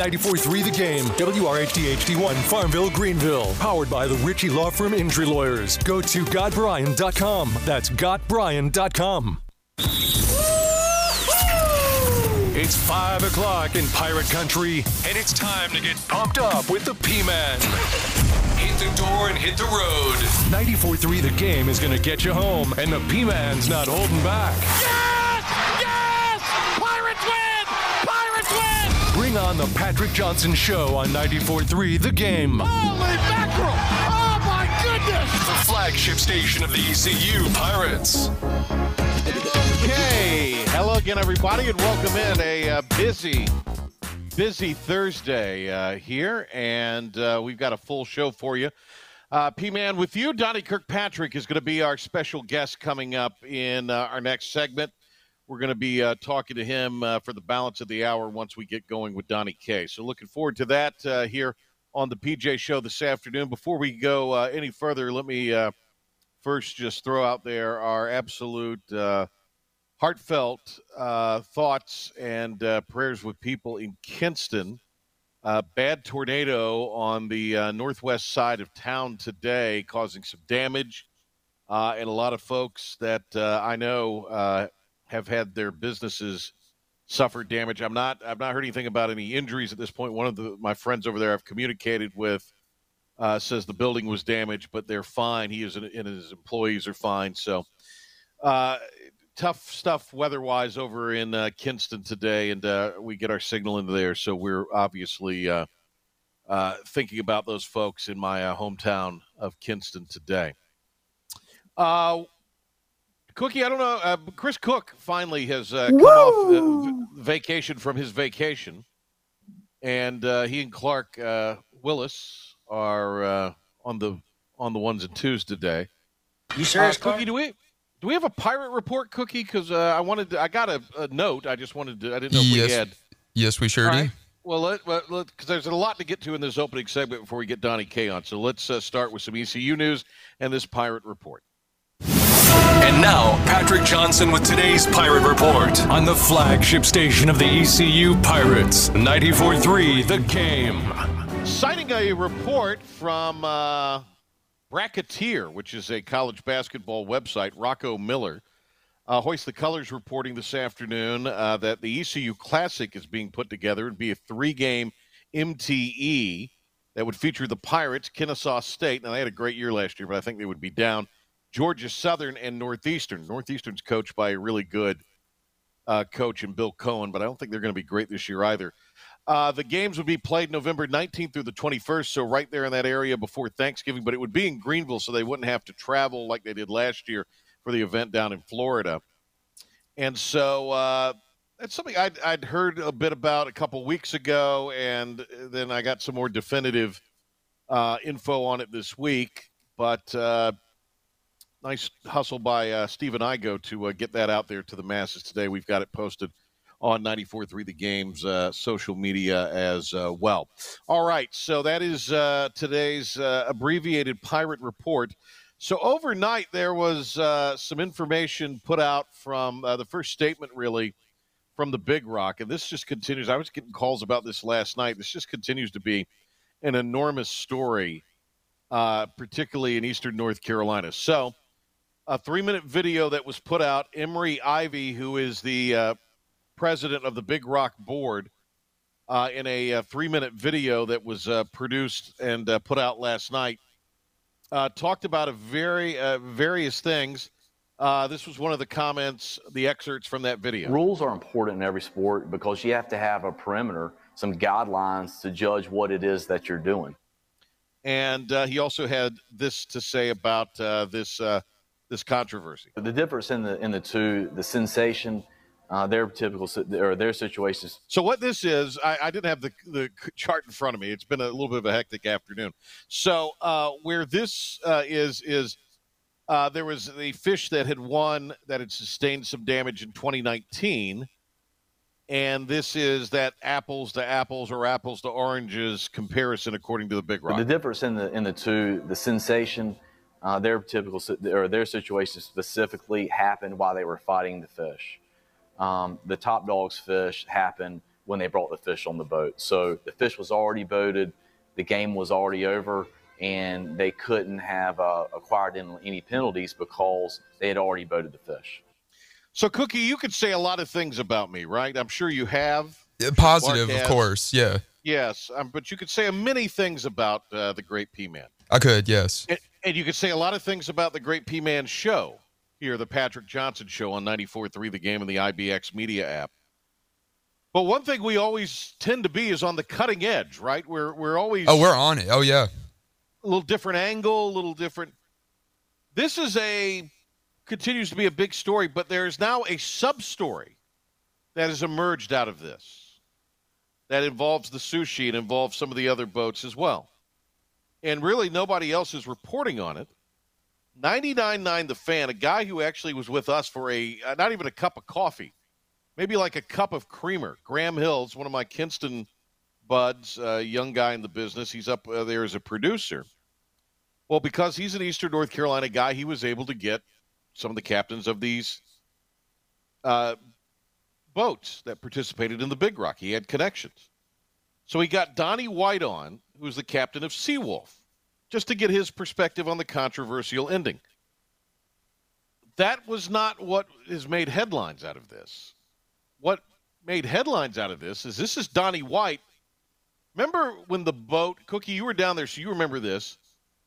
94.3 The Game, WRHD-HD1 Farmville, Greenville. Powered by the Ritchie Law Firm Injury Lawyers. Go to GotBryan.com. That's GotBryan.com. It's 5 o'clock in Pirate Country, and it's time to get pumped up with the P-Man. Hit the door and hit the road. 94.3 The Game is going to get you home, and the P-Man's not holding back. Yes! Yes! Pirates win! Pirates win! Bring on the Patrick Johnson Show on 94.3 The Game. Holy mackerel! Oh my goodness! The flagship station of the ECU Pirates. Okay, hello again, everybody, and welcome in a uh, busy, busy Thursday uh, here, and uh, we've got a full show for you. Uh, P-Man, with you, Donnie Kirkpatrick is going to be our special guest coming up in uh, our next segment. We're going to be uh, talking to him for the balance of the hour once we get going with Donnie K. So looking forward to that here on the PJ Show this afternoon. Before we go any further, let me first just throw out there our absolute heartfelt uh, thoughts and uh, prayers with people in Kinston. Uh, bad tornado on the uh, northwest side of town today, causing some damage, uh, and a lot of folks that uh, I know have had their businesses suffer damage. I'm not. I've not heard anything about any injuries at this point. One of the, my friends over there I've communicated with says the building was damaged, but they're fine. He is and his employees are fine. So tough stuff weather-wise over in uh, Kinston today, and uh, we get our signal into there. So we're obviously uh, uh thinking about those folks in my uh, hometown of Kinston today. Uh, Cookie, I don't know. Chris Cook finally has come Woo! off vacation from his vacation, and he and Clark Willis are on the on the ones and twos today. You serious, Cookie? Do we? Do we have a pirate report, Cookie? Because uh, I wanted, to, I got a, a, note. I just wanted to. I didn't know if yes. we had. Yes, we sure All do. Right. Well, let because there's a lot to get to in this opening segment before we get Donnie K on. So let's uh, start with some ECU news and this pirate report. And now, Patrick Johnson with today's Pirate Report on the flagship station of the ECU Pirates, 94.3 The Game. Citing a report from uh, Bracketeer, which is a college basketball website, Rocco Miller. Uh, Hoist the Colors reporting this afternoon uh, that the ECU Classic is being put together. It'd be a three game MTE that would feature the Pirates, Kennesaw State. Now, they had a great year last year, but I think they would be down. Georgia Southern and Northeastern. Northeastern's coached by a really good uh, coach in Bill Coen, but I don't think they're going to be great this year either. Uh, the games would be played November 19th through the 21st, so right there in that area before Thanksgiving, but it would be in Greenville, so they wouldn't have to travel like they did last year for the event down in Florida. And so uh, that's something I'd, I'd, heard a bit about a couple weeks ago, and then I got some more definitive uh, info on it this week. But uh, nice hustle by uh, Stephen Igo to uh, get that out there to the masses today. We've got it posted on 94.3 The Game's uh, social media as uh, well. All right, so that is uh, today's uh, abbreviated Pirate Report. So overnight, there was some information put out from the first statement, really, from the Big Rock. And this just continues. I was getting calls about this last night. This just continues to be an enormous story, particularly in eastern North Carolina. So, a three minute video that was put out. Emery Ivy, who is the president of the Big Rock Board, uh, in a, a uh, three minute video that was uh, produced and uh, put out last night, uh, talked about a very uh, various things. this was one of the comments, the excerpts from that video. Rules are important in every sport because you have to have a perimeter, some guidelines to judge what it is that you're doing. And he also had this to say about this this controversy. The difference in the in the two, the sensation uh, their typical or their situations. So what this is, I, I, didn't have the the chart in front of me. It's been a little bit of a hectic afternoon. So uh, where this uh, is is uh, there was a fish that had won that had sustained some damage in 2019. And this is that apples to apples or apples to oranges comparison according to the Big Rock. The difference in the in the two, the sensation, uh, their typical or their situation specifically happened while they were fighting the fish um, the top dogs fish happened when they brought the fish on the boat. So the fish was already boated, the game was already over, and they couldn't have uh, acquired any penalties because they had already boated the fish. So, Cookie, you could say a lot of things about me, right? I'm sure you have. Yeah, positive, of course. Yeah. Yes, um, but you could say many things about uh, the Great P Man. I could, yes. And, and, you could say a lot of things about the Great P Man show here, the Patrick Johnson show on 94.3 The Game and the IBX Media app. But one thing we always tend to be is on the cutting edge, right? We're we're always oh we're on it. Oh yeah, a little different angle, a little different. This is a continues to be a big story, but there is now a sub story that has emerged out of this that involves the sushi and involves some of the other boats as well. And really, nobody else is reporting on it. 99.9 The Fan, a guy who actually was with us for a not even a cup of coffee maybe like a cup of creamer. Graham Hills, one of my Kinston buds, uh, young guy in the business. He's up uh, there as a producer. Well, because he's an Eastern North Carolina guy, he was able to get some of the captains of these uh, boats that participated in the Big Rock. He had connections. So he got Donnie White on, who's the captain of Seawolf, just to get his perspective on the controversial ending. That was not what has made headlines out of this what made headlines out of this is this is Donnie White. Remember when the boat, Cookie, you were down there, so you remember this.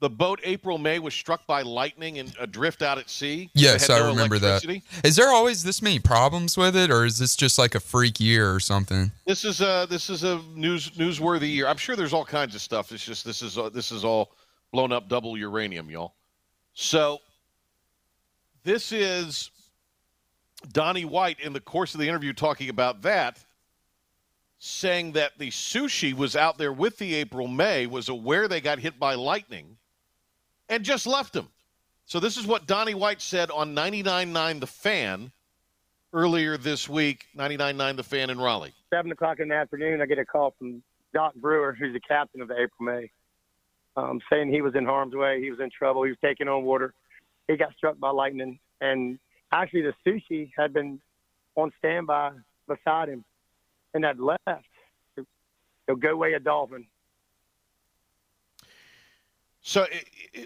The boat April May was struck by lightning and adrift out at sea. Yes, I remember that. Is there always this many problems with it, or is this just like a freak year or something? This is a this is a news newsworthy year. I'm sure there's all kinds of stuff. It's just this is uh, this is all blown up double uranium, y'all. So this is Donnie White, in the course of the interview, talking about that, saying that the sushi was out there with the April May, was aware they got hit by lightning, and just left him. So this is what Donnie White said on 99.9 The Fan earlier this week, 99.9 The Fan in Raleigh. 7 o'clock in the afternoon, I get a call from Doc Brewer, who's the captain of the April May, um, saying he was in harm's way. He was in trouble. He was taking on water. He got struck by lightning, and actually the sushi had been on standby beside him and had left to go weigh a dolphin. So,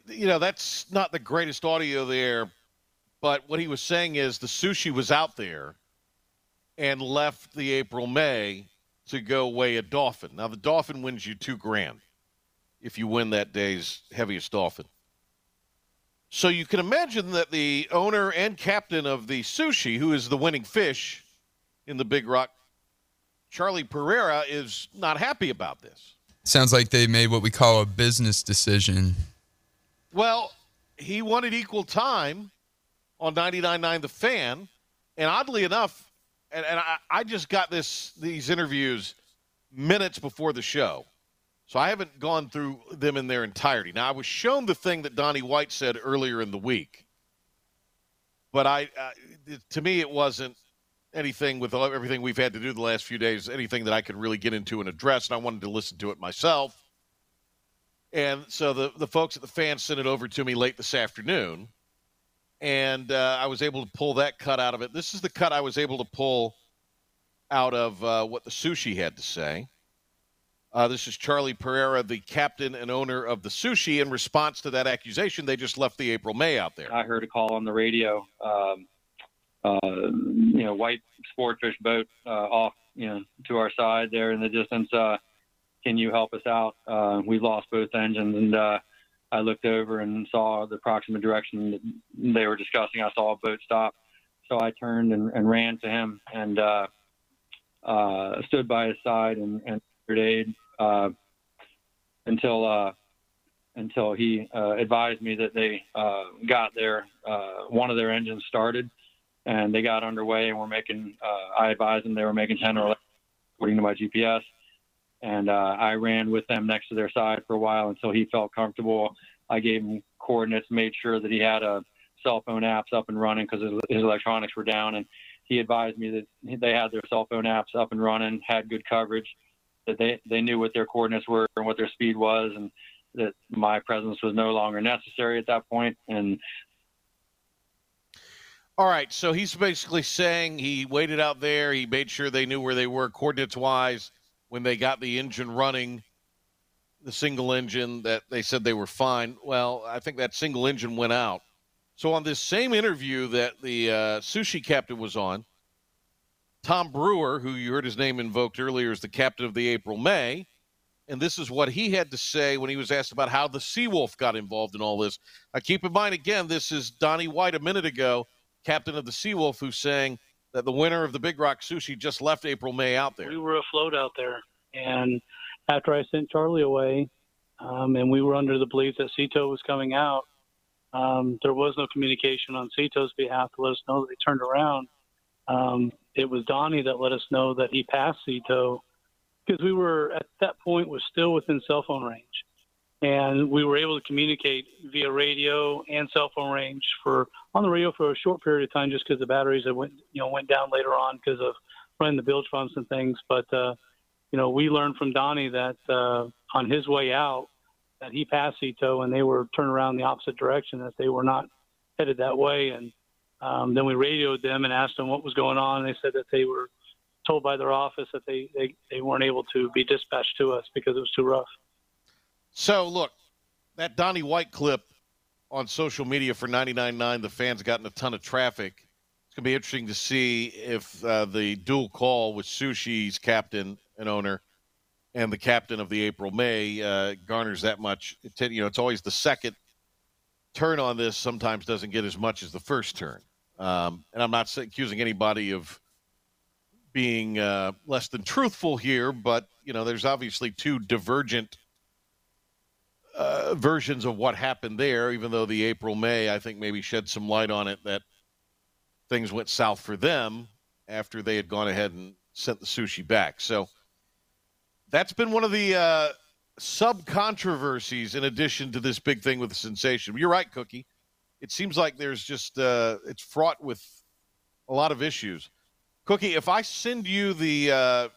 you know, that's not the greatest audio there, but what he was saying is the sushi was out there and left the April May to go weigh a dolphin. Now, the dolphin wins you two grand if you win that day's heaviest dolphin. So you can imagine that the owner and captain of the sushi, who is the winning fish in the Big Rock, Charlie Pereira, is not happy about this. Sounds like they made what we call a business decision. Well, he wanted equal time on 99.9 The Fan. And oddly enough, and, and I, I just got this these interviews minutes before the show. So I haven't gone through them in their entirety. Now I was shown the thing that Donnie White said earlier in the week, but I, uh, to me, it wasn't anything with everything we've had to do the last few days, anything that I could really get into and address, and I wanted to listen to it myself. And so the the folks at the fan sent it over to me late this afternoon, and uh, I was able to pull that cut out of it. This is the cut I was able to pull out of uh, what the sushi had to say. Uh, this is Charlie Pereira, the captain and owner of the sushi. In response to that accusation, they just left the April May out there. I heard a call on the radio. Um, you know, white sportfish boat uh, off, you know, to our side there in the distance. Uh, can you help us out? Uh, we lost both engines, and uh, I looked over and saw the approximate direction that they were discussing. I saw a boat stop, so I turned and, and ran to him and stood by his side and, and aid uh, until uh, until he uh, advised me that they uh, got their uh, one of their engines started and they got underway and were making. Uh, I advised them they were making 10 or 11 according to my GPS. And I ran with them next to their side for a while until he felt comfortable. I gave him coordinates, made sure that he had a cell phone apps up and running because his, his electronics were down. And he advised me that they had their cell phone apps up and running, had good coverage, that they, they knew what their coordinates were and what their speed was and that my presence was no longer necessary at that point and All right, so he's basically saying he waited out there. He made sure they knew where they were coordinates wise when they got the engine running, the single engine that they said they were fine. Well, I think that single engine went out. So on this same interview that the uh, sushi captain was on, Tom Brewer, who you heard his name invoked earlier is the captain of the April May, and this is what he had to say when he was asked about how the Seawolf got involved in all this. Now, keep in mind, again, this is Donnie White a minute ago, captain of the Seawolf, who's saying that the winner of the Big Rock Sushi just left April May out there. We were afloat out there, and after I sent Charlie away, um, and we were under the belief that Sea Tow was coming out, um, there was no communication on Sea Tow's behalf to let us know that he turned around. Um, it was Donnie that let us know that he passed Sea Tow because we were at that point was still within cell phone range, and we were able to communicate via radio and cell phone range for on the radio for a short period of time, just because the batteries that went you know went down later on because of running the bilge pumps and things. But uh, you know, we learned from Donnie that uh, on his way out that he passed Sea Tow and they were turned around the opposite direction, that they were not headed that way, and um, then we radioed them and asked them what was going on. And they said that they were told by their office that they, they, they weren't able to be dispatched to us because it was too rough. So, look, that Donnie White clip on social media for 99.9, the fans gotten a ton of traffic. It's going to be interesting to see if uh, the dual call with Sushi's captain and owner and the captain of the April May uh, garners that much. You know, it's always the second turn on this sometimes doesn't get as much as the first turn. Um, and I'm not accusing anybody of being uh, less than truthful here, but you know, there's obviously two divergent uh, versions of what happened there. Even though the April May, I think, maybe shed some light on it that things went south for them after they had gone ahead and sent the sushi back. So that's been one of the uh, sub controversies in addition to this big thing with the sensation. You're right, Cookie. It seems like there's just uh, it's fraught with a lot of issues. Cookie, if I send you the uh,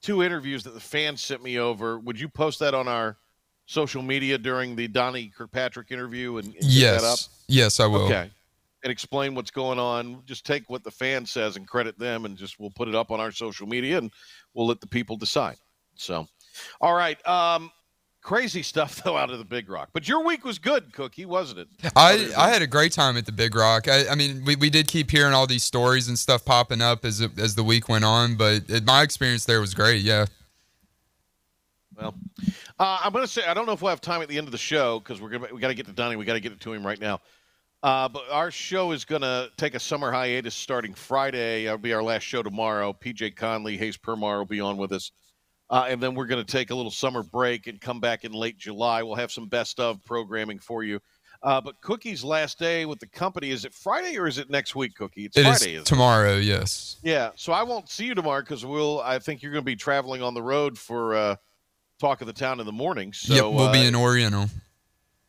two interviews that the fans sent me over, would you post that on our social media during the Donnie Kirkpatrick interview and, and yes, yes, I will. Okay, and explain what's going on. Just take what the fan says and credit them, and just we'll put it up on our social media, and we'll let the people decide. So, all right. Um, crazy stuff though out of the Big Rock. But your week was good, Cookie, wasn't it? I I had a great time at the Big Rock. I, I mean, we, we did keep hearing all these stories and stuff popping up as as the week went on, but it, my experience there was great. Yeah. Well, uh, I'm going to say I don't know if we'll have time at the end of the show because we're gonna we got to get to Donnie. We got to get it to him right now. Uh, but our show is going to take a summer hiatus starting Friday. It'll be our last show tomorrow. PJ Conley, Hayes Permar will be on with us. Uh, and then we're going to take a little summer break and come back in late July. We'll have some best of programming for you. Uh, but Cookie's last day with the company is it Friday or is it next week, Cookie? It's it Friday. Is tomorrow, it? yes. Yeah. So I won't see you tomorrow because we'll. I think you're going to be traveling on the road for uh, Talk of the Town in the morning. So yep, we'll be uh, in Oriental.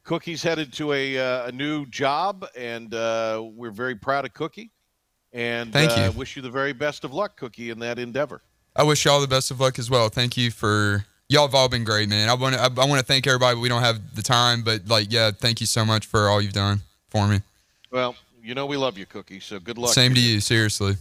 Cookie's headed to a uh, a new job, and uh, we're very proud of Cookie. And thank you. Wish you the very best of luck, Cookie, in that endeavor. I wish y'all the best of luck as well. Thank you for y'all have all been great, man. I want to I, I want to thank everybody. We don't have the time, but like, yeah, thank you so much for all you've done for me. Well, you know we love you, Cookie. So good luck. Same to you, seriously.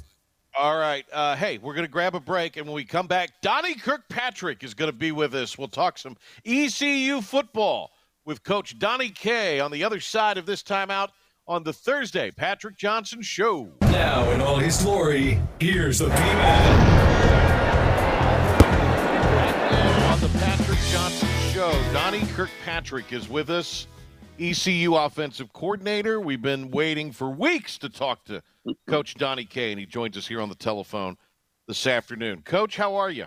All right. Uh, hey, we're going to grab a break, and when we come back, Donnie Kirkpatrick is going to be with us. We'll talk some ECU football with Coach Donnie K on the other side of this timeout on the Thursday Patrick Johnson Show. Now, in all his glory, here's the P-Man. On the Patrick Johnson Show, Donnie Kirkpatrick is with us, ECU offensive coordinator. We've been waiting for weeks to talk to Coach Donnie Kane. he joins us here on the telephone this afternoon. Coach, how are you?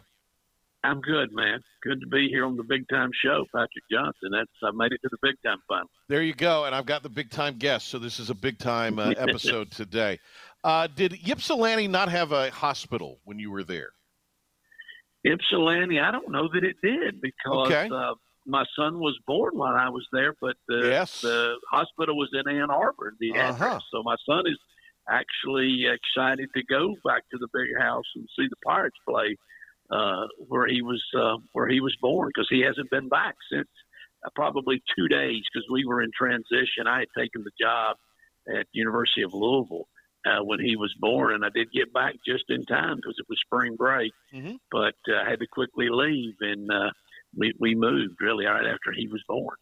I'm good, man. Good to be here on the big time show, Patrick Johnson. That's I made it to the big time final. There you go, and I've got the big time guest, so this is a big time uh, episode today. Uh, did Ypsilanti not have a hospital when you were there? Ypsilanti, I don't know that it did because Okay. uh, my son was born while I was there, but the, Yes. the hospital was in Ann Arbor, the Uh-huh. address. So my son is actually excited to go back to the big house and see the Pirates play uh, where he was uh, where he was born because he hasn't been back since uh, probably two days because we were in transition. I had taken the job at University of Louisville. uh, when he was born, and I did get back just in time because it was spring break. Mhm. But uh, I had to quickly leave, and uh, we we moved really right after he was born.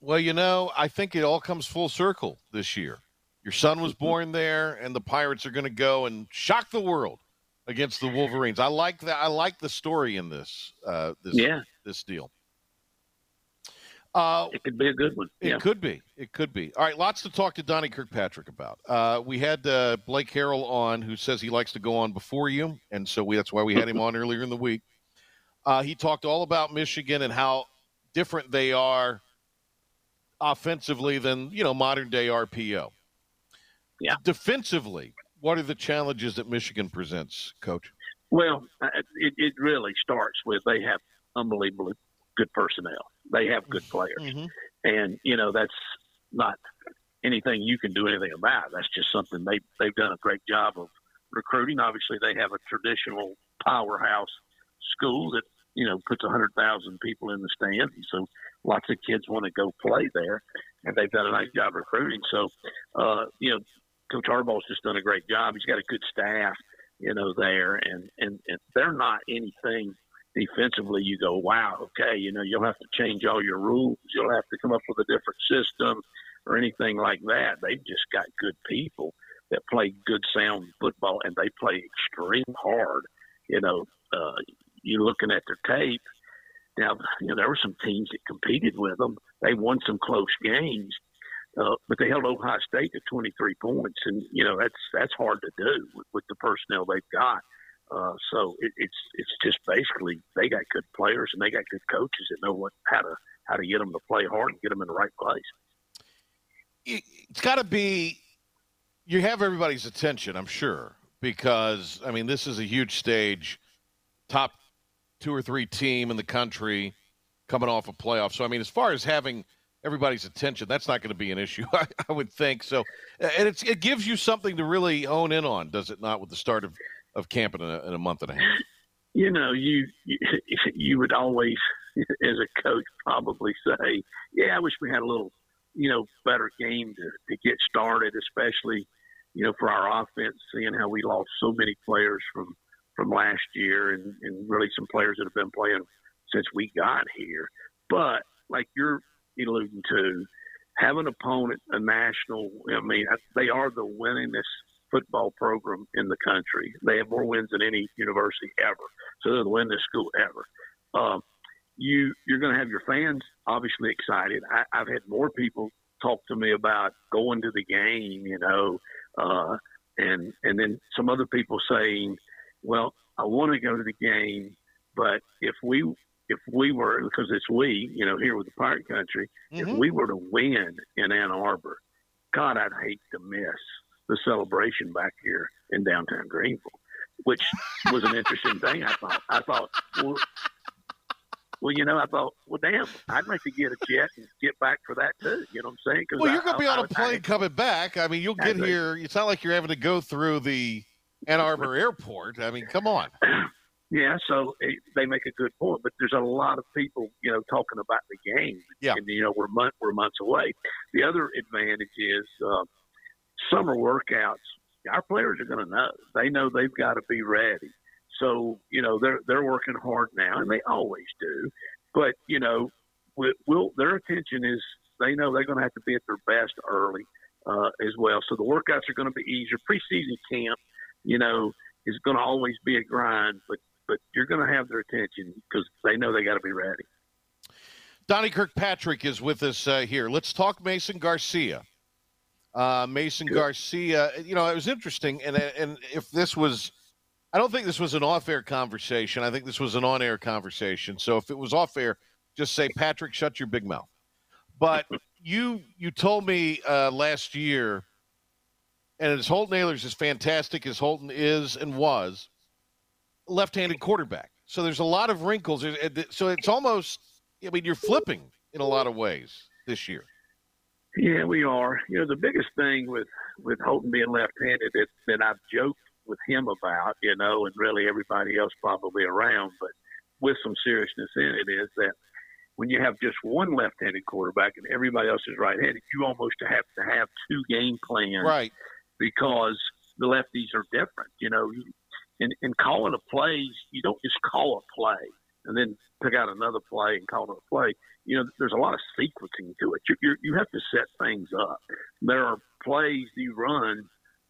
Well, you know, I think it all comes full circle this year. Your son was born there, and the Pirates are going to go and shock the world against the Wolverines. I like that. I like the story in this. Uh, this Yeah. this deal. Uh, It could be a good one. It yeah. could be. It could be. All right, lots to talk to Donnie Kirkpatrick about. Uh, we had uh, Blake Harrell on, who says he likes to go on before you, and so we, that's why we had him on earlier in the week. Uh, he talked all about Michigan and how different they are offensively than you know modern day RPO. Yeah. Defensively, what are the challenges that Michigan presents, Coach? Well, it, it really starts with they have unbelievably good personnel. They have good players, Mm-hmm. and you know that's not anything you can do anything about. That's just something they they've done a great job of recruiting. Obviously, they have a traditional powerhouse school that you know puts a hundred thousand people in the stands, so lots of kids want to go play there, and they've done a nice job recruiting. So, uh, you know, Coach Harbaugh's just done a great job. He's got a good staff, you know, there, and and, and they're not anything defensively. You go, wow, okay, you know, you'll have to change all your rules. You'll have to come up with a different system or anything like that. They've just got good people that play good sound football, and they play extreme hard. You know, uh, you're looking at their tape. Now, you know, there were some teams that competed with them. They won some close games, uh, but they held Ohio State to 23 points, and you know that's that's hard to do with, with the personnel they've got. Uh, so it, it's it's just basically they got good players and they got good coaches that know what how to how to get them to play hard and get them in the right place. it- it's got to be you have everybody's attention i'm sure because i mean this is a huge stage top two or three team in the country coming off a playoff so i mean as far as having everybody's attention that's not going to be an issue I, I would think so and it's it gives you something to really hone in on does it not with the start of, of camp in a, in a month and a half you know, you, you would always, as a coach, probably say, "Yeah, I wish we had a little, you know, better game to, to get started, especially, you know, for our offense, seeing how we lost so many players from from last year, and, and really some players that have been playing since we got here. But like you're alluding to, have an opponent, a national. I mean, they are the winningest football program in the country. They have more wins than any university ever. So they're the winningest school ever. Um, you you're going to have your fans obviously excited. I, I've had more people talk to me about going to the game, you know, uh, and and then some other people saying, "Well, I want to go to the game, but if we if we were because it's we, you know, here with the Pirate Country, if mm-hmm. we were to win in Ann Arbor, God, I'd hate to miss the celebration back here in downtown Greenville, which was an interesting thing. I thought. I thought. Well, well, you know, I thought, well, damn, I'd like to get a jet and get back for that too. You know what I'm saying? well I- you're going to be on a I- plane coming back i mean you'll get here it's not like you're having to go through the ann arbor airport i mean come on Yeah, so eh, they make a good point, but there's a lot of people, you know, talking about the game. Yeah. and you know we're month we're months away. The other advantage is uh, summer workouts. Our players are going to know. They know they've got to be ready. So you know they're they're working hard now, and they always do. But you know, we, we'll, their attention is they know they're going to have to be at their best early uh, as well. So the workouts are going to be easier. Preseason camp, you know, is going to always be a grind, but but you're going to have their attention because they know they got to be ready. Donnie Kirkpatrick is with us uh, here. Let's talk Mason Garcia. Uh, Mason Garcia, you know, it was interesting, and and if this was, I don't think this was an off-air conversation. I think this was an on-air conversation. So if it was off-air, just say, Patrick, shut your big mouth. But you you told me uh, last year, and as Holton Ahlers is fantastic as Holton is and was, left-handed quarterback. So there's a lot of wrinkles. Uh, So it's almost, I mean, you're flipping in a lot of ways this year. Yeah, we are. You know, the biggest thing with with Holton being left-handed that that I've joked with him about, you know, and really everybody else probably around, but with some seriousness in it, is that when you have just one left-handed quarterback and everybody else is right-handed, you almost have to have two game plans, Right. Because the lefties are different. You know, in, in calling a play, you don't just call a play and then pick out another play and call it a play. You know, there's a lot of sequencing to it. You, you, you have to set things up. There are plays you run,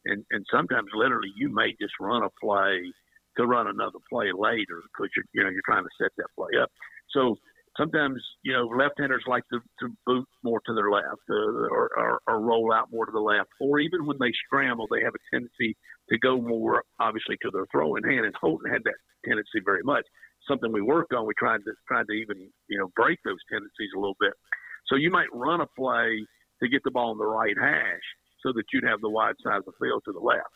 and, and sometimes literally you may just run a play to run another play later because you're you know you're trying to set that play up. So sometimes you know left-handers like to, to boot more to their left uh, or, or, or roll out more to the left, or even when they scramble, they have a tendency to go more obviously to their throwing hand. And Holton had that tendency very much. Something we worked on. We tried to tried to even you know break those tendencies a little bit. So you might run a play to get the ball in the right hash so that you'd have the wide side of the field to the left.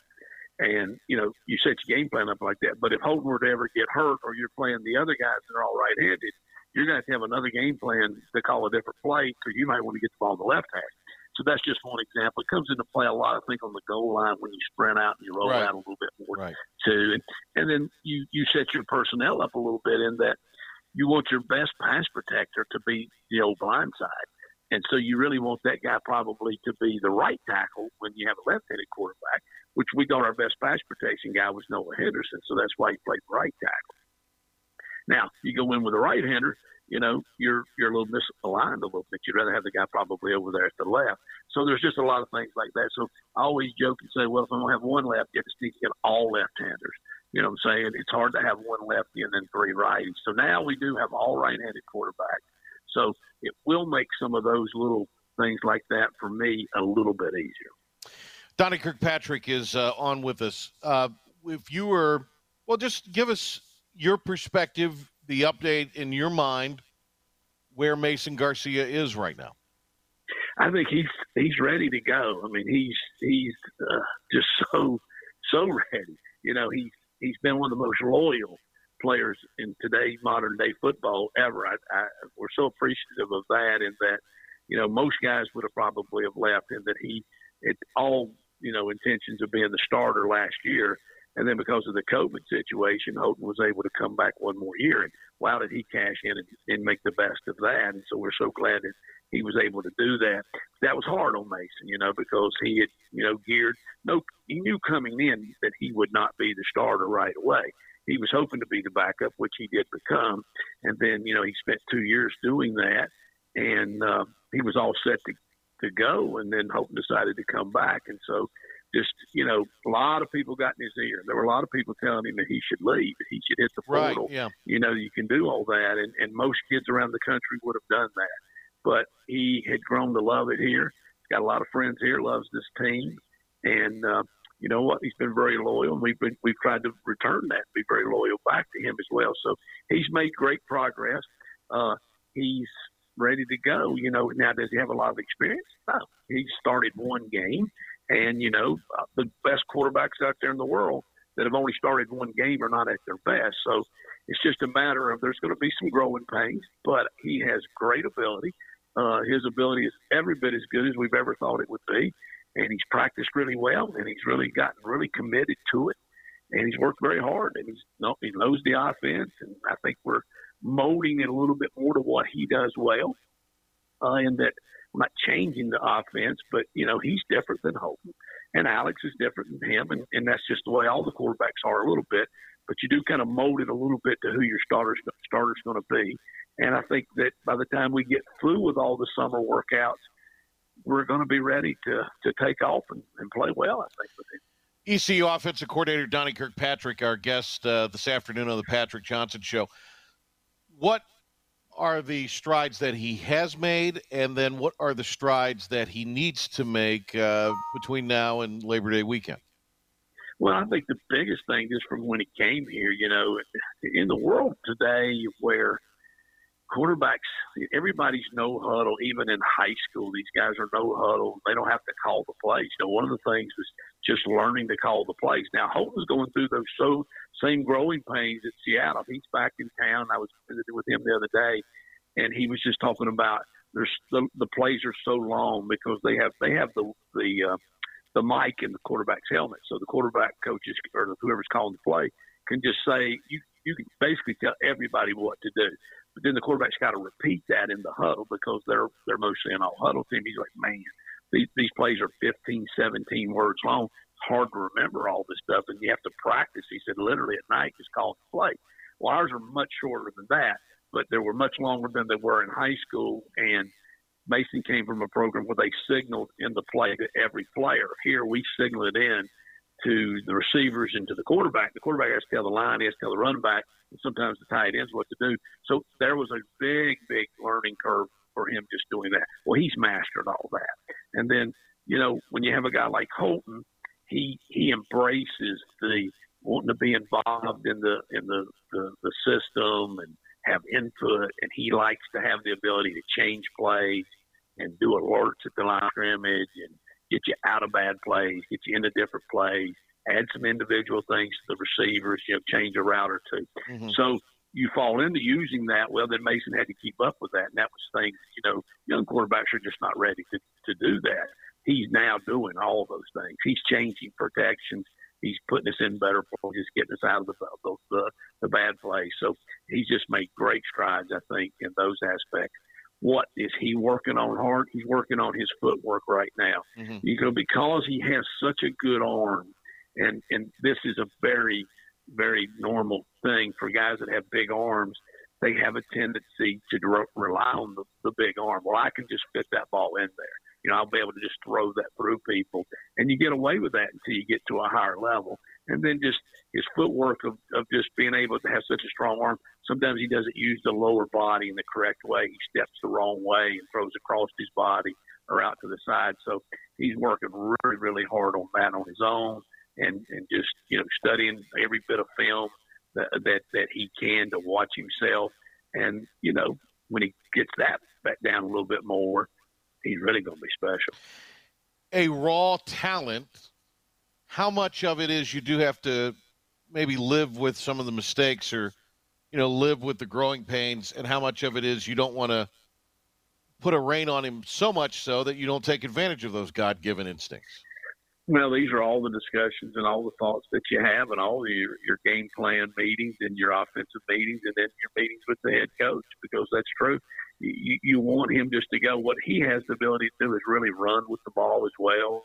And, you know, you set your game plan up like that. But if Holton were to ever get hurt or you're playing the other guys that are all right handed, you're going to have another game plan to call a different play because you might want to get the ball in the left hash. So that's just one example. It comes into play a lot, I think, on the goal line when you sprint out and you roll Right. out a little bit more Right. too. And, and then you, you set your personnel up a little bit in that you want your best pass protector to be the old blind side. And so you really want that guy probably to be the right tackle when you have a left-handed quarterback, which we thought our best pass protection guy was Noah Henderson. So that's why he played right tackle. Now you go in with a right-hander, you know, you're you're a little misaligned a little bit. You'd rather have the guy probably over there at the left. So there's just a lot of things like that. So I always joke and say, well, if I'm gonna have one left, you need to get all left-handers. You know what I'm saying? It's hard to have one lefty and then three righties. So now we do have all right-handed quarterbacks. So it will make some of those little things like that for me a little bit easier. Donnie Kirkpatrick is uh, on with us. Uh, if you were, well, just give us your perspective, the update in your mind, where Mason Garcia is right now. I think he's he's ready to go. I mean, he's he's uh, just so so ready. You know, he's he's been one of the most loyal players in today's modern day football ever. I, I, we're so appreciative of that, and that you know most guys would have probably have left, and that he it all you know intentions of being the starter last year. And then because of the COVID situation, Holton was able to come back one more year. And wow, did he cash in and, and make the best of that? And so we're so glad that he was able to do that. That was hard on Mason, you know, because he had, you know, geared. No, he knew coming in that he would not be the starter right away. He was hoping to be the backup, which he did become, and then you know he spent two years doing that, and uh, he was all set to to go, and then Holton decided to come back, and so just you know a lot of people got in his ear. There were a lot of people telling him that he should leave, he should hit the Right. portal Yeah. you know, you can do all that. And, and most kids around the country would have done that. But he had grown to love it here. He's got a lot of friends here, loves this team. And, uh, you know what? He's been very loyal, and we've been we've tried to return that, be very loyal back to him as well. So he's made great progress. Uh, he's ready to go. You know, now does he have a lot of experience? No, he started one game, and you know, uh, the best quarterbacks out there in the world that have only started one game are not at their best. So it's just a matter of there's going to be some growing pains, but he has great ability. Uh, his ability is every bit as good as we've ever thought it would be, and he's practiced really well, and he's really gotten really committed to it, and he's worked very hard, and he's he knows the offense, and I think we're molding it a little bit more to what he does well, uh, and that we're not changing the offense, but you know he's different than Holton, and Alex is different than him, and, and that's just the way all the quarterbacks are a little bit. But you do kind of mold it a little bit to who your starters starters going to be, and I think that by the time we get through with all the summer workouts, we're going to be ready to to take off and, and play well. I think with him. ECU offensive coordinator Donnie Kirkpatrick, our guest uh, this afternoon on the Patrick Johnson Show. What are the strides that he has made, and then what are the strides that he needs to make uh, between now and Labor Day weekend? Well, I think the biggest thing is from when he came here, you know, in the world today where quarterbacks, everybody's no huddle, even in high school, these guys are no huddle. They don't have to call the plays. You know, one of the things was just learning to call the plays. Now, Holton's going through those so same growing pains at Seattle. He's back in town. I was visiting with him the other day, and he was just talking about there's the, the plays are so long because they have they have the the uh, the mic in the quarterback's helmet. So the quarterback coaches or whoever's calling the play can just say you you can basically tell everybody what to do. But then the quarterback's got to repeat that in the huddle because they're they're mostly an all huddle team. He's like, man, these these plays are 15, 17 words long. It's hard to remember all this stuff, and you have to practice. He said literally at night, just calling the play. Well, ours are much shorter than that, but they were much longer than they were in high school. And Mason came from a program where they signaled in the play to every player. Here we signal it in to the receivers and to the quarterback. The quarterback has to tell the line, he has to tell the running back, and sometimes the tight ends what to do. So there was a big, big learning curve for him just doing that. Well, he's mastered all that. And then, you know, when you have a guy like Holton, he he embraces the wanting to be involved in the in the, the, the system and have input and he likes to have the ability to change plays and do alerts at the line of scrimmage and get you out of bad plays, get you into a different plays, add some individual things to the receivers, you know, change a route or 2 mm-hmm. So you fall into using that. Well, then Mason had to keep up with that, and that was things. You know, young quarterbacks are just not ready to to do that. He's now doing all those things. He's changing protections. He's putting us in better plays, getting us out of the, the the the bad plays. So he's just made great strides, I think, in those aspects. What is he working on hard? He's working on his footwork right now. Mm-hmm. You know, because he has such a good arm, and and this is a very very normal thing for guys that have big arms. They have a tendency to rely on the, the big arm. Well, I can just fit that ball in there. You know, I'll be able to just throw that through people, and you get away with that until you get to a higher level. And then just his footwork of, of just being able to have such a strong arm. Sometimes he doesn't use the lower body in the correct way. He steps the wrong way and throws across his body or out to the side. So he's working really, really hard on that on his own and, and just, you know, studying every bit of film that, that, that he can to watch himself. And, you know, when he gets that back down a little bit more, he's really going to be special. A raw talent, how much of it is you do have to maybe live with some of the mistakes or, you know, live with the growing pains, and how much of it is you don't want to put a rein on him so much so that you don't take advantage of those God given instincts? Well, these are all the discussions and all the thoughts that you have, and all your your game plan meetings and your offensive meetings, and then your meetings with the head coach, because that's true. You, you want him just to go. What he has the ability to do is really run with the ball as well.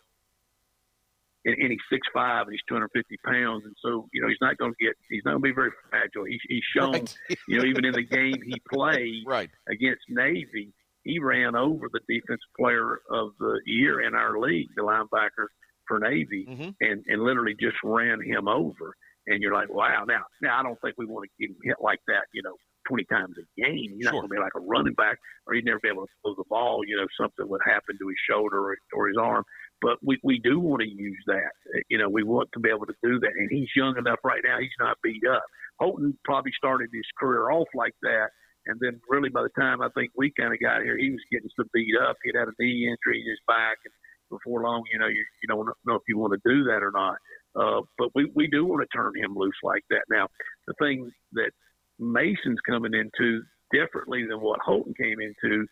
And, and he's six five and he's two hundred fifty pounds, and so you know he's not going to get. He's not going to be very fragile. He's he's shown, right. you know, even in the game he played right. against Navy, he ran over the defensive player of the year in our league, the linebacker for Navy mm-hmm. and, and literally just ran him over. And you're like, wow. Now, now I don't think we want to get him hit like that, you know, 20 times a game. He's not going to be like a running back, or he'd never be able to throw the ball. You know, something would happen to his shoulder or, or his arm. But we, we do want to use that. You know, we want to be able to do that. And he's young enough right now. He's not beat up. Holton probably started his career off like that. And then, really, by the time I think we kind of got here, he was getting some beat up. He'd had a knee injury in his back, and before long, you know, you, you don't know if you want to do that or not. Uh, but we, we do want to turn him loose like that. Now, the thing that Mason's coming into differently than what Holton came into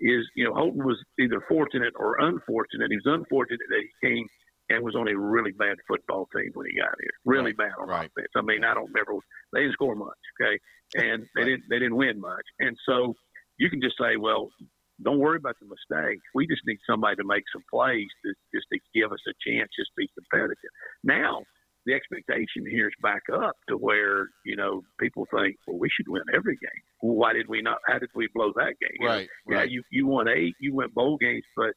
is, you know, Holton was either fortunate or unfortunate. He was unfortunate that he came and was on a really bad football team when he got here. Really right. bad on right. offense. I mean, I don't remember they didn't score much, okay, and they right. didn't they didn't win much, and so you can just say, well, don't worry about the mistakes. We just need somebody to make some plays to just to give us a chance, just be competitive. Now the expectation here is back up to where you know people think, well, we should win every game. Well, why did we not? How did we blow that game? Right. You know, right. Yeah, you you won eight, you went bowl games, but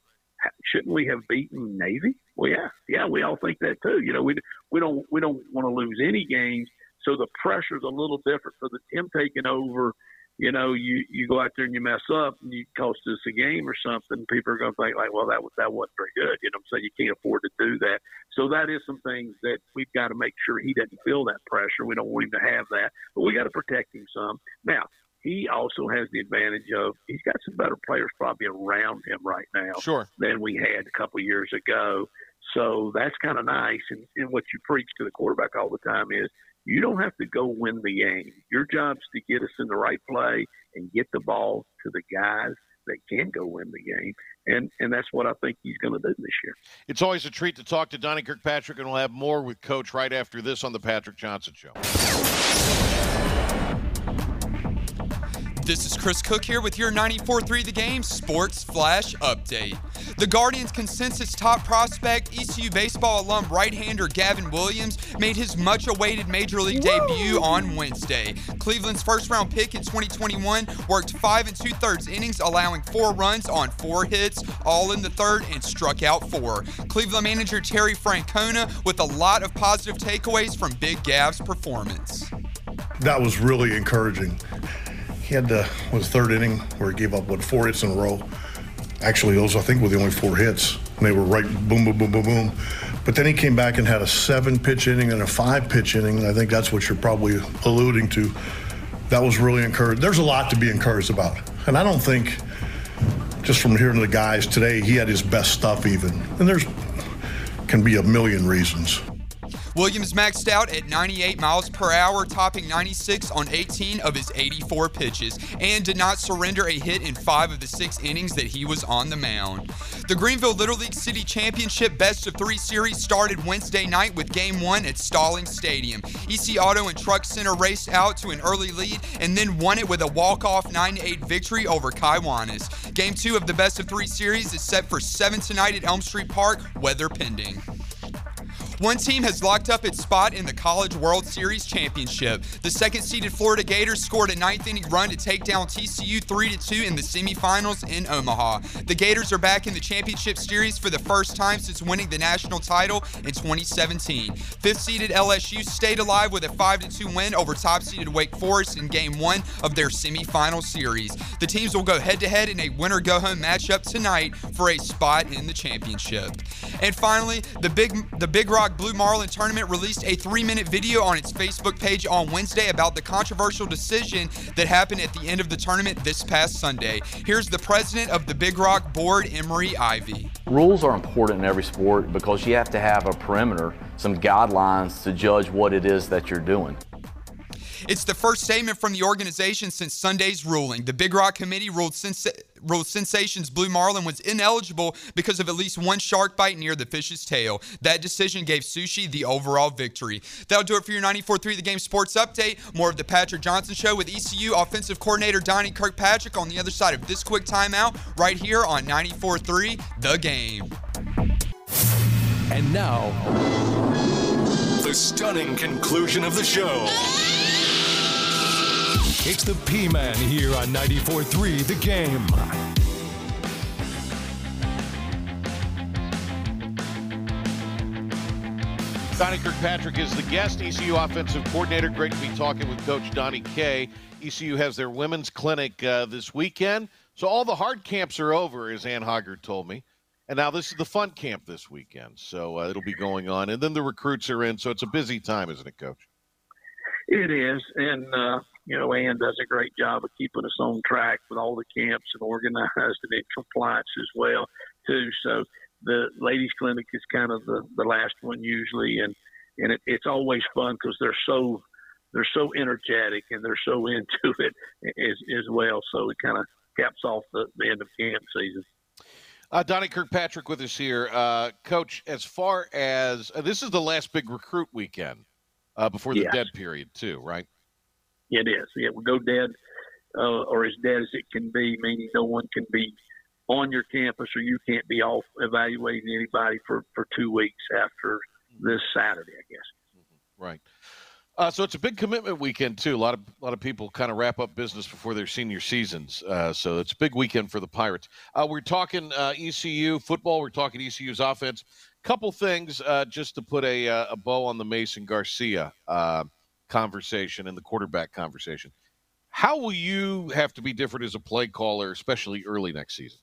shouldn't we have beaten Navy? Well, yeah, yeah, we all think that too. You know, we we don't we don't want to lose any games, so the pressure's a little different. So the Tim taking over you know, you you go out there and you mess up and you cost us a game or something, people are going to think like, well, that was that wasn't very good. You know, so you can't afford to do that. So that is some things that we've got to make sure he doesn't feel that pressure. We don't want him to have that, but we got to protect him some. Now, he also has the advantage of he's got some better players probably around him right now sure. than we had a couple of years ago. So that's kind of nice. And, and what you preach to the quarterback all the time is you don't have to go win the game. Your job's to get us in the right play and get the ball to the guys that can go win the game. And and that's what I think he's going to do this year. It's always a treat to talk to Donnie Kirkpatrick, and we'll have more with Coach right after this on the Patrick Johnson Show. This is Chris Cook here with your 94.3 The Game Sports Flash Update. The Guardians' consensus top prospect, ECU baseball alum right-hander Gavin Williams made his much-awaited Major League Woo! debut on Wednesday. Cleveland's first-round pick in 2021 worked five and two-thirds innings, allowing four runs on four hits, all in the third, and struck out four. Cleveland manager Terry Francona with a lot of positive takeaways from Big Gav's performance. That was really encouraging. Had the was third inning where he gave up what four hits in a row. Actually, those I think were the only four hits. And they were right boom, boom, boom, boom, boom. But then he came back and had a seven pitch inning and a five pitch inning. I think that's what you're probably alluding to. That was really encouraged. There's a lot to be encouraged about. And I don't think, just from hearing the guys today, he had his best stuff even. And there's can be a million reasons. Williams maxed out at 98 miles per hour, topping 96 on 18 of his 84 pitches, and did not surrender a hit in five of the six innings that he was on the mound. The Greenville Little League City Championship Best of Three Series started Wednesday night with Game 1 at Stallings Stadium. EC Auto and Truck Center raced out to an early lead and then won it with a walk-off 9-8 victory over Kiwanis. Game 2 of the Best of Three Series is set for 7 tonight at Elm Street Park, weather pending. One team has locked up its spot in the College World Series Championship. The second seeded Florida Gators scored a ninth inning run to take down TCU 3 2 in the semifinals in Omaha. The Gators are back in the championship series for the first time since winning the national title in 2017. Fifth seeded LSU stayed alive with a 5 2 win over top seeded Wake Forest in game one of their semifinal series. The teams will go head to head in a winner go home matchup tonight for a spot in the championship. And finally, the Big the Big Rock Blue Marlin Tournament released a three minute video on its Facebook page on Wednesday about the controversial decision that happened at the end of the tournament this past Sunday. Here's the president of the Big Rock Board, Emery Ivy. Rules are important in every sport because you have to have a perimeter, some guidelines to judge what it is that you're doing. It's the first statement from the organization since Sunday's ruling. The Big Rock Committee ruled, sens- ruled Sensations Blue Marlin was ineligible because of at least one shark bite near the fish's tail. That decision gave Sushi the overall victory. That'll do it for your 94.3 The Game Sports Update. More of the Patrick Johnson Show with ECU offensive coordinator Donnie Kirkpatrick on the other side of this quick timeout right here on 94.3 The Game. And now, the stunning conclusion of the show. It's the P Man here on 94.3 The Game. Donnie Kirkpatrick is the guest, ECU offensive coordinator. Great to be talking with Coach Donnie K. ECU has their women's clinic uh, this weekend. So all the hard camps are over, as Ann Hoggard told me. And now this is the fun camp this weekend. So uh, it'll be going on. And then the recruits are in. So it's a busy time, isn't it, Coach? It is. And, uh, you know, Ann does a great job of keeping us on track with all the camps and organized and in compliance as well, too. So the ladies' clinic is kind of the, the last one usually, and and it, it's always fun because they're so they're so energetic and they're so into it as as well. So it kind of caps off the, the end of camp season. Uh, Donnie Kirkpatrick with us here, uh, Coach. As far as uh, this is the last big recruit weekend uh, before the Yes. dead period, too, right? It is. Yeah, we go dead, uh, or as dead as it can be, meaning no one can be on your campus, or you can't be off evaluating anybody for for two weeks after this Saturday, I guess. Right. Uh, so it's a big commitment weekend too. A lot of a lot of people kind of wrap up business before their senior seasons. Uh, so it's a big weekend for the Pirates. Uh, we're talking uh, ECU football. We're talking ECU's offense. Couple things uh, just to put a, uh, a bow on the Mason Garcia uh, conversation and the quarterback conversation. How will you have to be different as a play caller, especially early next season?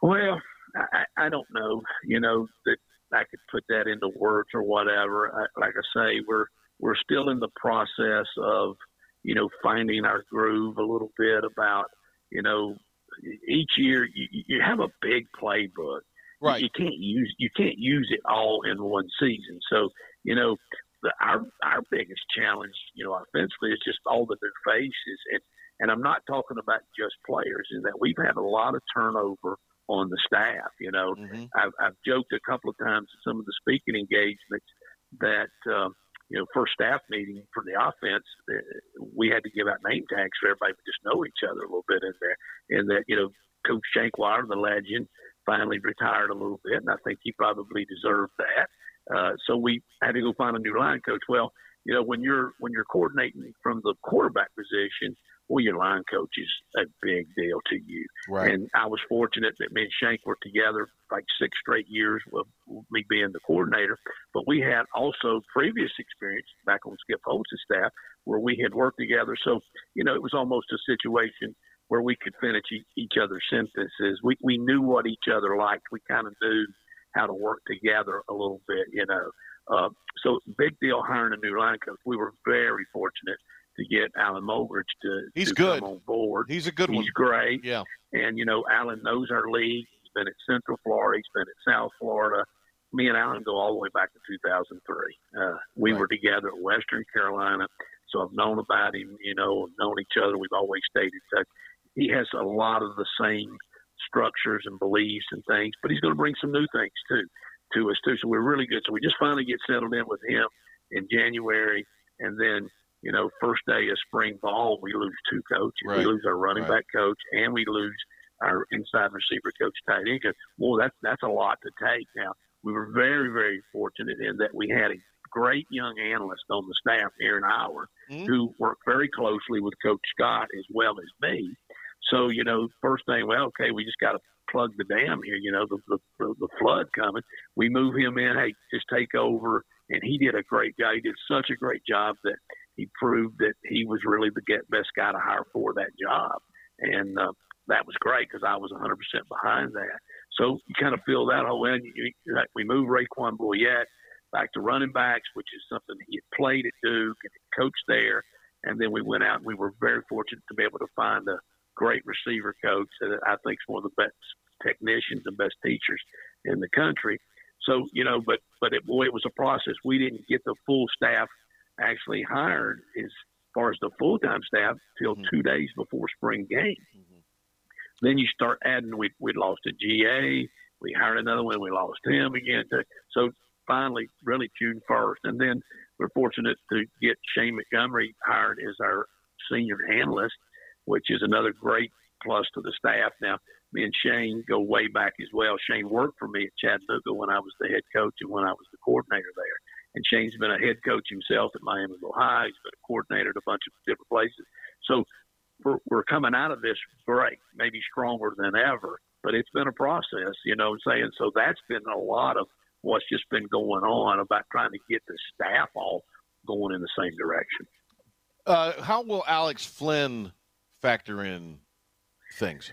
Well, I, I don't know. You know that I could put that into words or whatever. I, like I say, we're we're still in the process of you know finding our groove a little bit about you know each year you, you have a big playbook. Right. You can't use you can't use it all in one season. So you know the, our our biggest challenge, you know, offensively is just all the new faces, and and I'm not talking about just players. Is that we've had a lot of turnover on the staff. You know, I've, I've joked a couple of times at some of the speaking engagements that um, you know, first staff meeting for the offense, uh, we had to give out name tags for everybody to just know each other a little bit in there. And that, you know, Coach Shankweiler, the legend, finally retired a little bit, and I think he probably deserved that. Uh, so we had to go find a new line coach. Well, you know, when you're when you're coordinating from the quarterback position, well, your line coach is a big deal to you. Right. And I was fortunate that me and Shank were together like six straight years with me being the coordinator. But we had also previous experience back on Skip Holtz' staff where we had worked together. So, you know, it was almost a situation where we could finish each other's sentences. We, we knew what each other liked. We kind of knew how to work together a little bit, you know. Uh, so big deal hiring a new line coach. We were very fortunate to get Alan Mogridge to, He's to good. come on board. He's a good He's one. He's great. Yeah. And, you know, Alan knows our league. He's been at Central Florida. He's been at South Florida. Me and Alan go all the way back to 2003. Uh, we Right. were together at Western Carolina. So I've known about him, you know, known each other. We've always stayed in touch. He has a lot of the same structures and beliefs and things, but he's going to bring some new things too to us too. So we're really good. So we just finally get settled in with him in January, and then you know, first day of spring ball, we lose two coaches. Right. We lose our running Right. back coach, and we lose our inside receiver coach, tight end coach. Well, that's that's a lot to take. Now we were very very fortunate in that we had a great young analyst on the staff, Aaron Hour, Mhm. who worked very closely with Coach Scott as well as me. So you know, first thing, well, okay, we just got to plug the dam here. You know, the, the the flood coming. We move him in. Hey, just take over. And he did a great job. He did such a great job that he proved that he was really the get best guy to hire for that job. And uh, that was great because I was 100% behind that. So you kind of feel that whole end. You, you, like we moved Raquan Boyette back to running backs, which is something he had played at Duke and coached there. And then we went out and we were very fortunate to be able to find a great receiver coach that I think is one of the best technicians and best teachers in the country. So, you know, but but it, boy, it was a process. We didn't get the full staff actually hired as far as the full time staff till mm-hmm. two days before spring game. Mm-hmm. Then you start adding. We we lost a GA. We hired another one. We lost him again. To, so finally, really June first, and then we're fortunate to get Shane Montgomery hired as our senior analyst, which is another great plus to the staff. Now, me and Shane go way back as well. Shane worked for me at Chattanooga when I was the head coach and when I was the coordinator there. And Shane's been a head coach himself at Miami Ohio. He's been a coordinator at a bunch of different places. So we're, we're coming out of this great, maybe stronger than ever, but it's been a process, you know what I'm saying? So that's been a lot of what's just been going on about trying to get the staff all going in the same direction. Uh, how will Alex Flynn factor in things?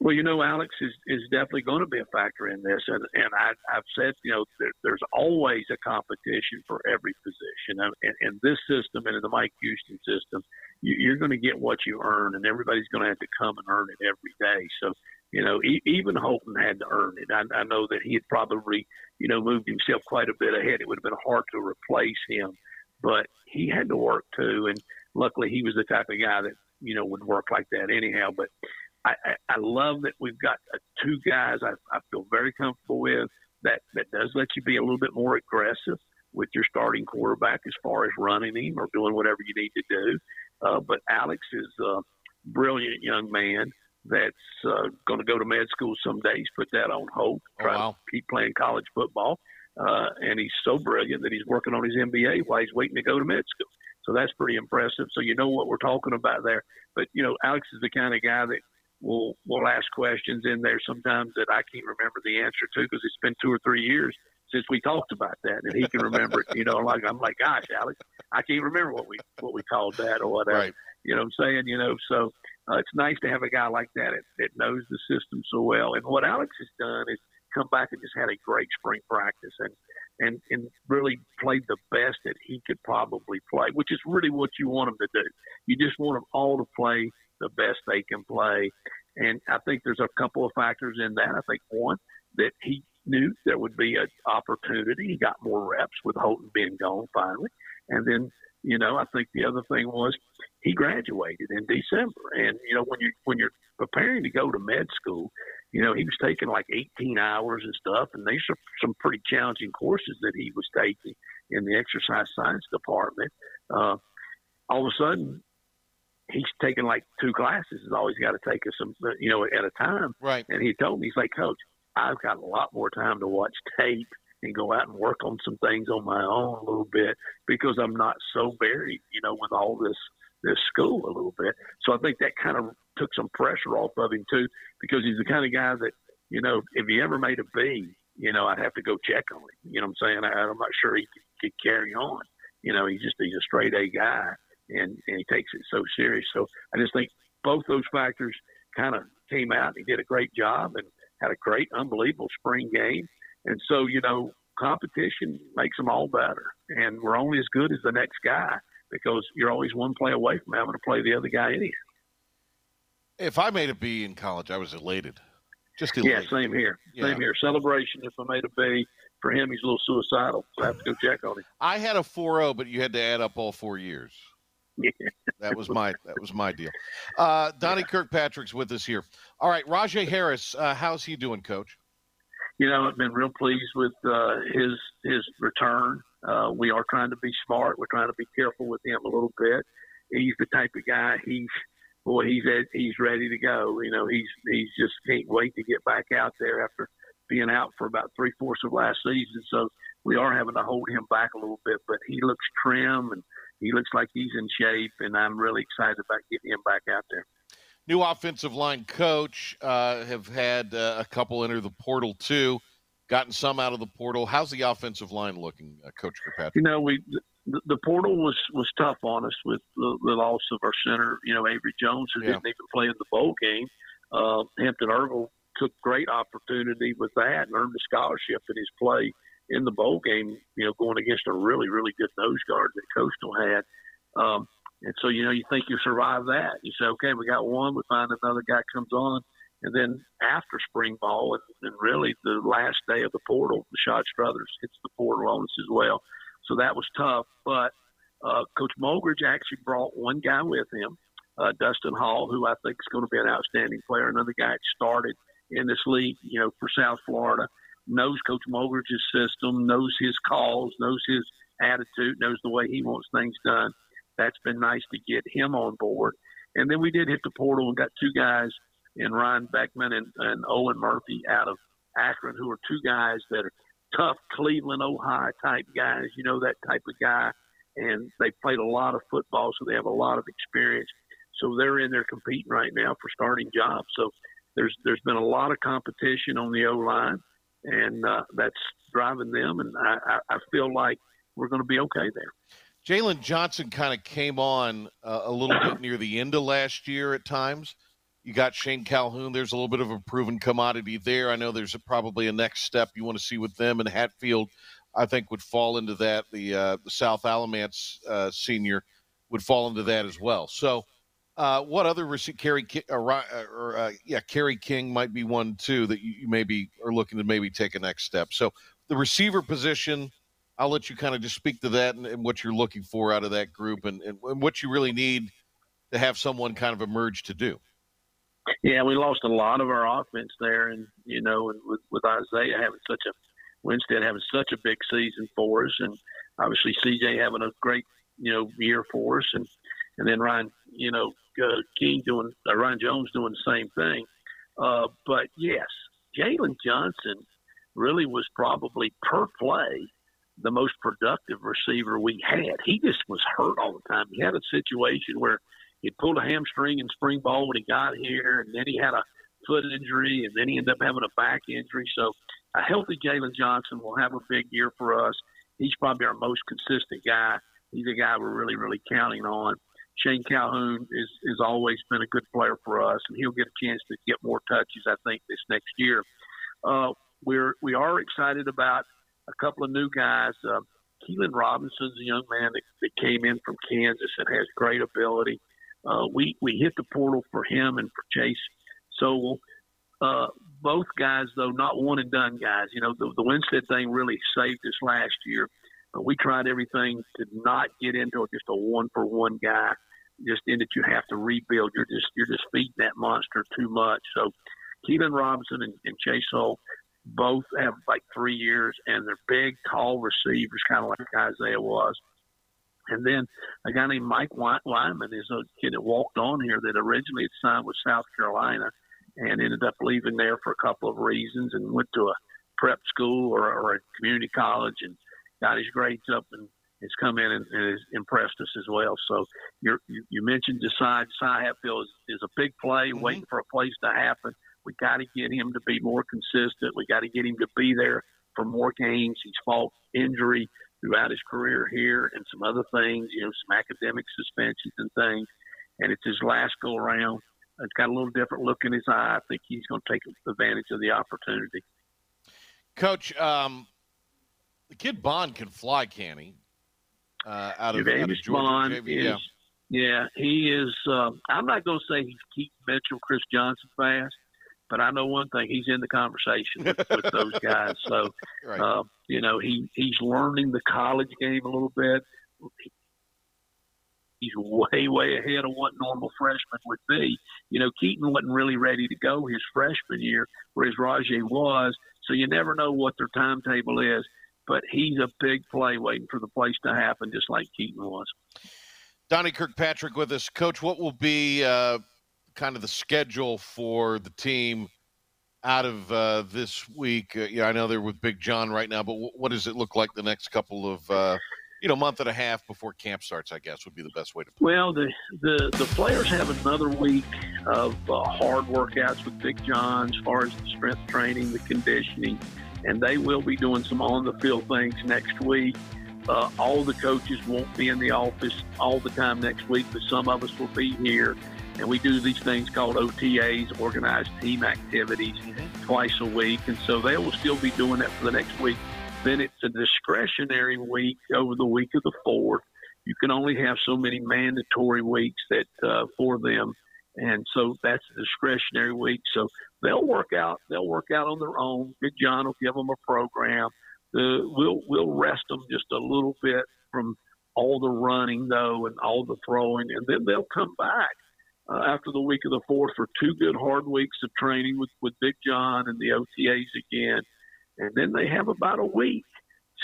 Well, you know, Alex is, is definitely going to be a factor in this, and and I, I've said, you know, there, there's always a competition for every position, and in, this system and in the Mike Houston system, you, you're going to get what you earn, and everybody's going to have to come and earn it every day. So, you know, e- even Holton had to earn it. I, I know that he had probably, you know, moved himself quite a bit ahead. It would have been hard to replace him, but he had to work too, and luckily he was the type of guy that you know would work like that anyhow. But I, I, I love that we've got uh, two guys I, I feel very comfortable with that, that does let you be a little bit more aggressive with your starting quarterback as far as running him or doing whatever you need to do. Uh, but Alex is a brilliant young man that's uh, going to go to med school someday. He's put that on hold, Oh, wow. to keep playing college football. Uh, and he's so brilliant that he's working on his MBA while he's waiting to go to med school. So that's pretty impressive. So you know what we're talking about there. But you know, Alex is the kind of guy that will will ask questions in there sometimes that I can't remember the answer to because it's been two or three years since we talked about that, and he can remember it. You know, like I'm like, gosh, Alex, I can't remember what we what we called that or whatever. Right. You know what I'm saying? You know, so uh, it's nice to have a guy like that, that that knows the system so well. And what Alex has done is come back and just had a great spring practice and and and really played the best that he could probably play, which is really what you want him to do. You just want them all to play the best they can play. And I think there's a couple of factors in that. I think one that he knew there would be an opportunity. He got more reps with Holton being gone finally, and then you know I think the other thing was he graduated in December. And you know when you when you're preparing to go to med school, you know, he was taking like 18 hours and stuff, and these are some pretty challenging courses that he was taking in the exercise science department. Uh, all of a sudden, he's taking like two classes. Is all he's got to take some, you know, at a time. Right. And he told me, he's like, Coach, I've got a lot more time to watch tape and go out and work on some things on my own a little bit because I'm not so buried, you know, with all this this school a little bit. So I think that kind of took some pressure off of him too, because he's the kind of guy that, you know, if he ever made a B, you know, I'd have to go check on him. You know what I'm saying? I, I'm not sure he could, could carry on. You know, he's just he's a straight A guy, and and he takes it so serious. So I just think both those factors kind of came out. He did a great job and had a great, unbelievable spring game. And so, you know, competition makes them all better. And we're only as good as the next guy because you're always one play away from having to play the other guy anyhow. If I made a B in college, I was elated. Just Yeah, same here. Same here. Celebration if I made a B. For him, he's a little suicidal. So I have to go check on him. I had a 4.0, but you had to add up all four years. Yeah. That was my that was my deal. Uh, Donnie Kirkpatrick's with us here. All right, Rahjai Harris, uh, how's he doing, Coach? you know, I've been real pleased with uh, his his return. Uh, we are trying to be smart. We're trying to be careful with him a little bit. He's the type of guy. He's boy. He's at, he's ready to go. You know, he's he's just can't wait to get back out there after being out for about three fourths of last season. So we are having to hold him back a little bit, but he looks trim and he looks like he's in shape, and I'm really excited about getting him back out there. New offensive line coach. Uh, have had uh, a couple enter the portal too. Gotten some out of the portal. How's the offensive line looking, uh, Coach Kirkpatrick? You know, we the, the portal was was tough on us with the, the loss of our center, you know, Avery Jones, who Yeah. didn't even play in the bowl game. Uh, Hampton Ergle took great opportunity with that and earned a scholarship in his play in the bowl game. You know, going against a really really good nose guard that Coastal had. Um, and so, you know, you think you survive that. You say, okay, we got one. We find another guy comes on. And then after spring ball, and, and really the last day of the portal, the Rashad Struthers hits the portal on us as well. So that was tough. But uh, Coach Mogridge actually brought one guy with him, uh, Dustin Hall, who I think is going to be an outstanding player. Another guy started in this league, you know, for South Florida, knows Coach Mogridge's system, knows his calls, knows his attitude, knows the way he wants things done. That's been nice to get him on board. And then we did hit the portal and got two guys in Ryan Beckman and, and Owen Murphy out of Akron, who are two guys that are tough Cleveland, Ohio type guys. You know that type of guy, and they played a lot of football, so they have a lot of experience. So they're in there competing right now for starting jobs. So there's there's been a lot of competition on the O line, and uh, that's driving them. And I, I, I feel like we're going to be okay there. Jalen Johnson kind of came on uh, a little bit near the end of last year at times. You got Shane Calhoun. There's a little bit of a proven commodity there. I know there's a, probably a next step you want to see with them. And Hatfield, I think, would fall into that. The, uh, the South Alamance uh, senior would fall into that as well. So, uh, what other receiver, Kerry Ki- uh, uh, or uh, yeah, Kerry King might be one too that you, you maybe are looking to maybe take a next step. So, the receiver position. I'll let you kind of just speak to that and, and what you're looking for out of that group and, and what you really need to have someone kind of emerge to do. Yeah, we lost a lot of our offense there, and you know, with, with Isaiah having such a Winstead having such a big season for us, and obviously CJ having a great you know year for us, and and then Ryan, you know, uh, King doing uh, Ryan Jones doing the same thing. Uh, but yes, Jalen Johnson really was probably per play the most productive receiver we had. He just was hurt all the time. He had a situation where he pulled a hamstring in spring ball when he got here, and then he had a foot injury, and then he ended up having a back injury. So a healthy Jalen Johnson will have a big year for us. He's probably our most consistent guy. He's a guy we're really, really counting on. Shane Calhoun is is always been a good player for us, and he'll get a chance to get more touches, I think, this next year. Uh, we're we are excited about a couple of new guys. Uh, Keelan Robinson's a young man that, that came in from Kansas and has great ability. We we hit the portal for him and for Chase Sowell. Uh, both guys, though, not one and done guys. You know, the, the Winstead thing really saved us last year. Uh, we tried everything to not get into just a one for one guy, just in that you have to rebuild. You're just you're just feeding that monster too much. So Keelan Robinson and, and Chase Sowell both have like three years, and they're big, tall receivers, kind of like Isaiah was. And then a guy named Mike Wyman is a kid that walked on here that originally had signed with South Carolina and ended up leaving there for a couple of reasons and went to a prep school or, or a community college and got his grades up and has come in and, and has impressed us as well. So you you mentioned Desai. Desai Hatfield is, is a big play, mm-hmm. waiting for a place to happen. We got to get him to be more consistent. We got to get him to be there for more games. He's fought injury throughout his career here and some other things, you know, some academic suspensions and things. And it's his last go around. It's got a little different look in his eye. I think he's going to take advantage of the opportunity. Coach, um, the kid Bond can fly, can he? Uh, out of, out of Georgia, Bond is, yeah. yeah, he is. Uh, I'm not going to say he's Keaton Mitchell, Chris Johnson fast, but I know one thing: he's in the conversation with, with those guys. So, right. uh, you know, he he's learning the college game a little bit. He's way, way ahead of what normal freshmen would be. You know, Keaton wasn't really ready to go his freshman year, whereas Rahjai was. So you never know what their timetable is. But he's a big play waiting for the place to happen, just like Keaton was. Donnie Kirkpatrick with us. Coach, what will be uh, kind of the schedule for the team out of uh, this week? Uh, yeah, I know they're with Big John right now, but w- what does it look like the next couple of uh, you know month and a half before camp starts? I guess would be the best way to. Put well, the the the players have another week of uh, hard workouts with Big John as far as the strength training, the conditioning, and they will be doing some on the field things next week. Uh, all the coaches won't be in the office all the time next week, but some of us will be here and we do these things called OTAs, organized team activities, mm-hmm. twice a week. And so they will still be doing that for the next week. Then it's a discretionary week over the week of the fourth. You can only have so many mandatory weeks that uh, for them, and so that's a discretionary week. So they'll work out. They'll work out on their own. Big John will give them a program. Uh, we'll we'll rest them just a little bit from all the running though and all the throwing, and then they'll come back uh, after the week of the fourth for two good hard weeks of training with, with Big John and the OTAs again. And then they have about a week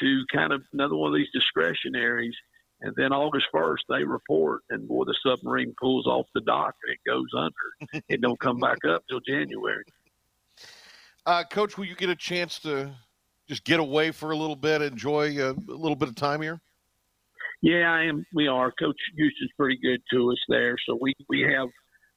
to kind of another one of these discretionaries. And then August 1st, they report, and boy, the submarine pulls off the dock and it goes under. it don't come back up till January. Uh, Coach, will you get a chance to just get away for a little bit, enjoy a, a little bit of time here? Yeah, I am. We are. Coach Houston's pretty good to us there. So we we have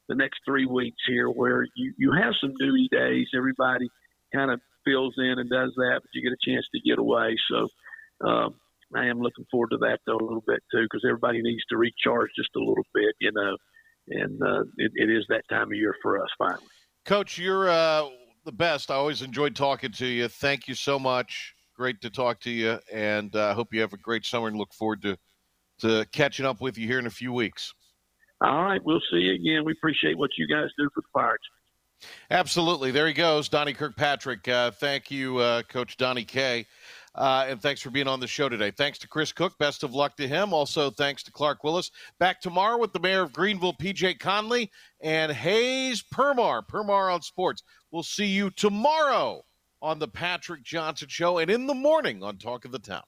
the next three weeks here where you you have some duty days. Everybody kind of fills in and does that, but you get a chance to get away. So um, I am looking forward to that though a little bit too, because everybody needs to recharge just a little bit, you know. And uh, it, it is that time of year for us finally. Coach, you're uh, the best. I always enjoyed talking to you. Thank you so much. Great to talk to you, and I uh, hope you have a great summer and look forward to to catching up with you here in a few weeks. All right, we'll see you again. We appreciate what you guys do for the Pirates. Absolutely. There he goes, Donnie Kirkpatrick. Uh, thank you, uh, Coach Donnie K. Uh, and thanks for being on the show today. Thanks to Chris Cook. Best of luck to him. Also, thanks to Clark Willis. Back tomorrow with the mayor of Greenville, PJ Connelly, and Hayes Permar. Permar on Sports. We'll see you tomorrow on the Patrick Johnson Show and in the morning on Talk of the Town.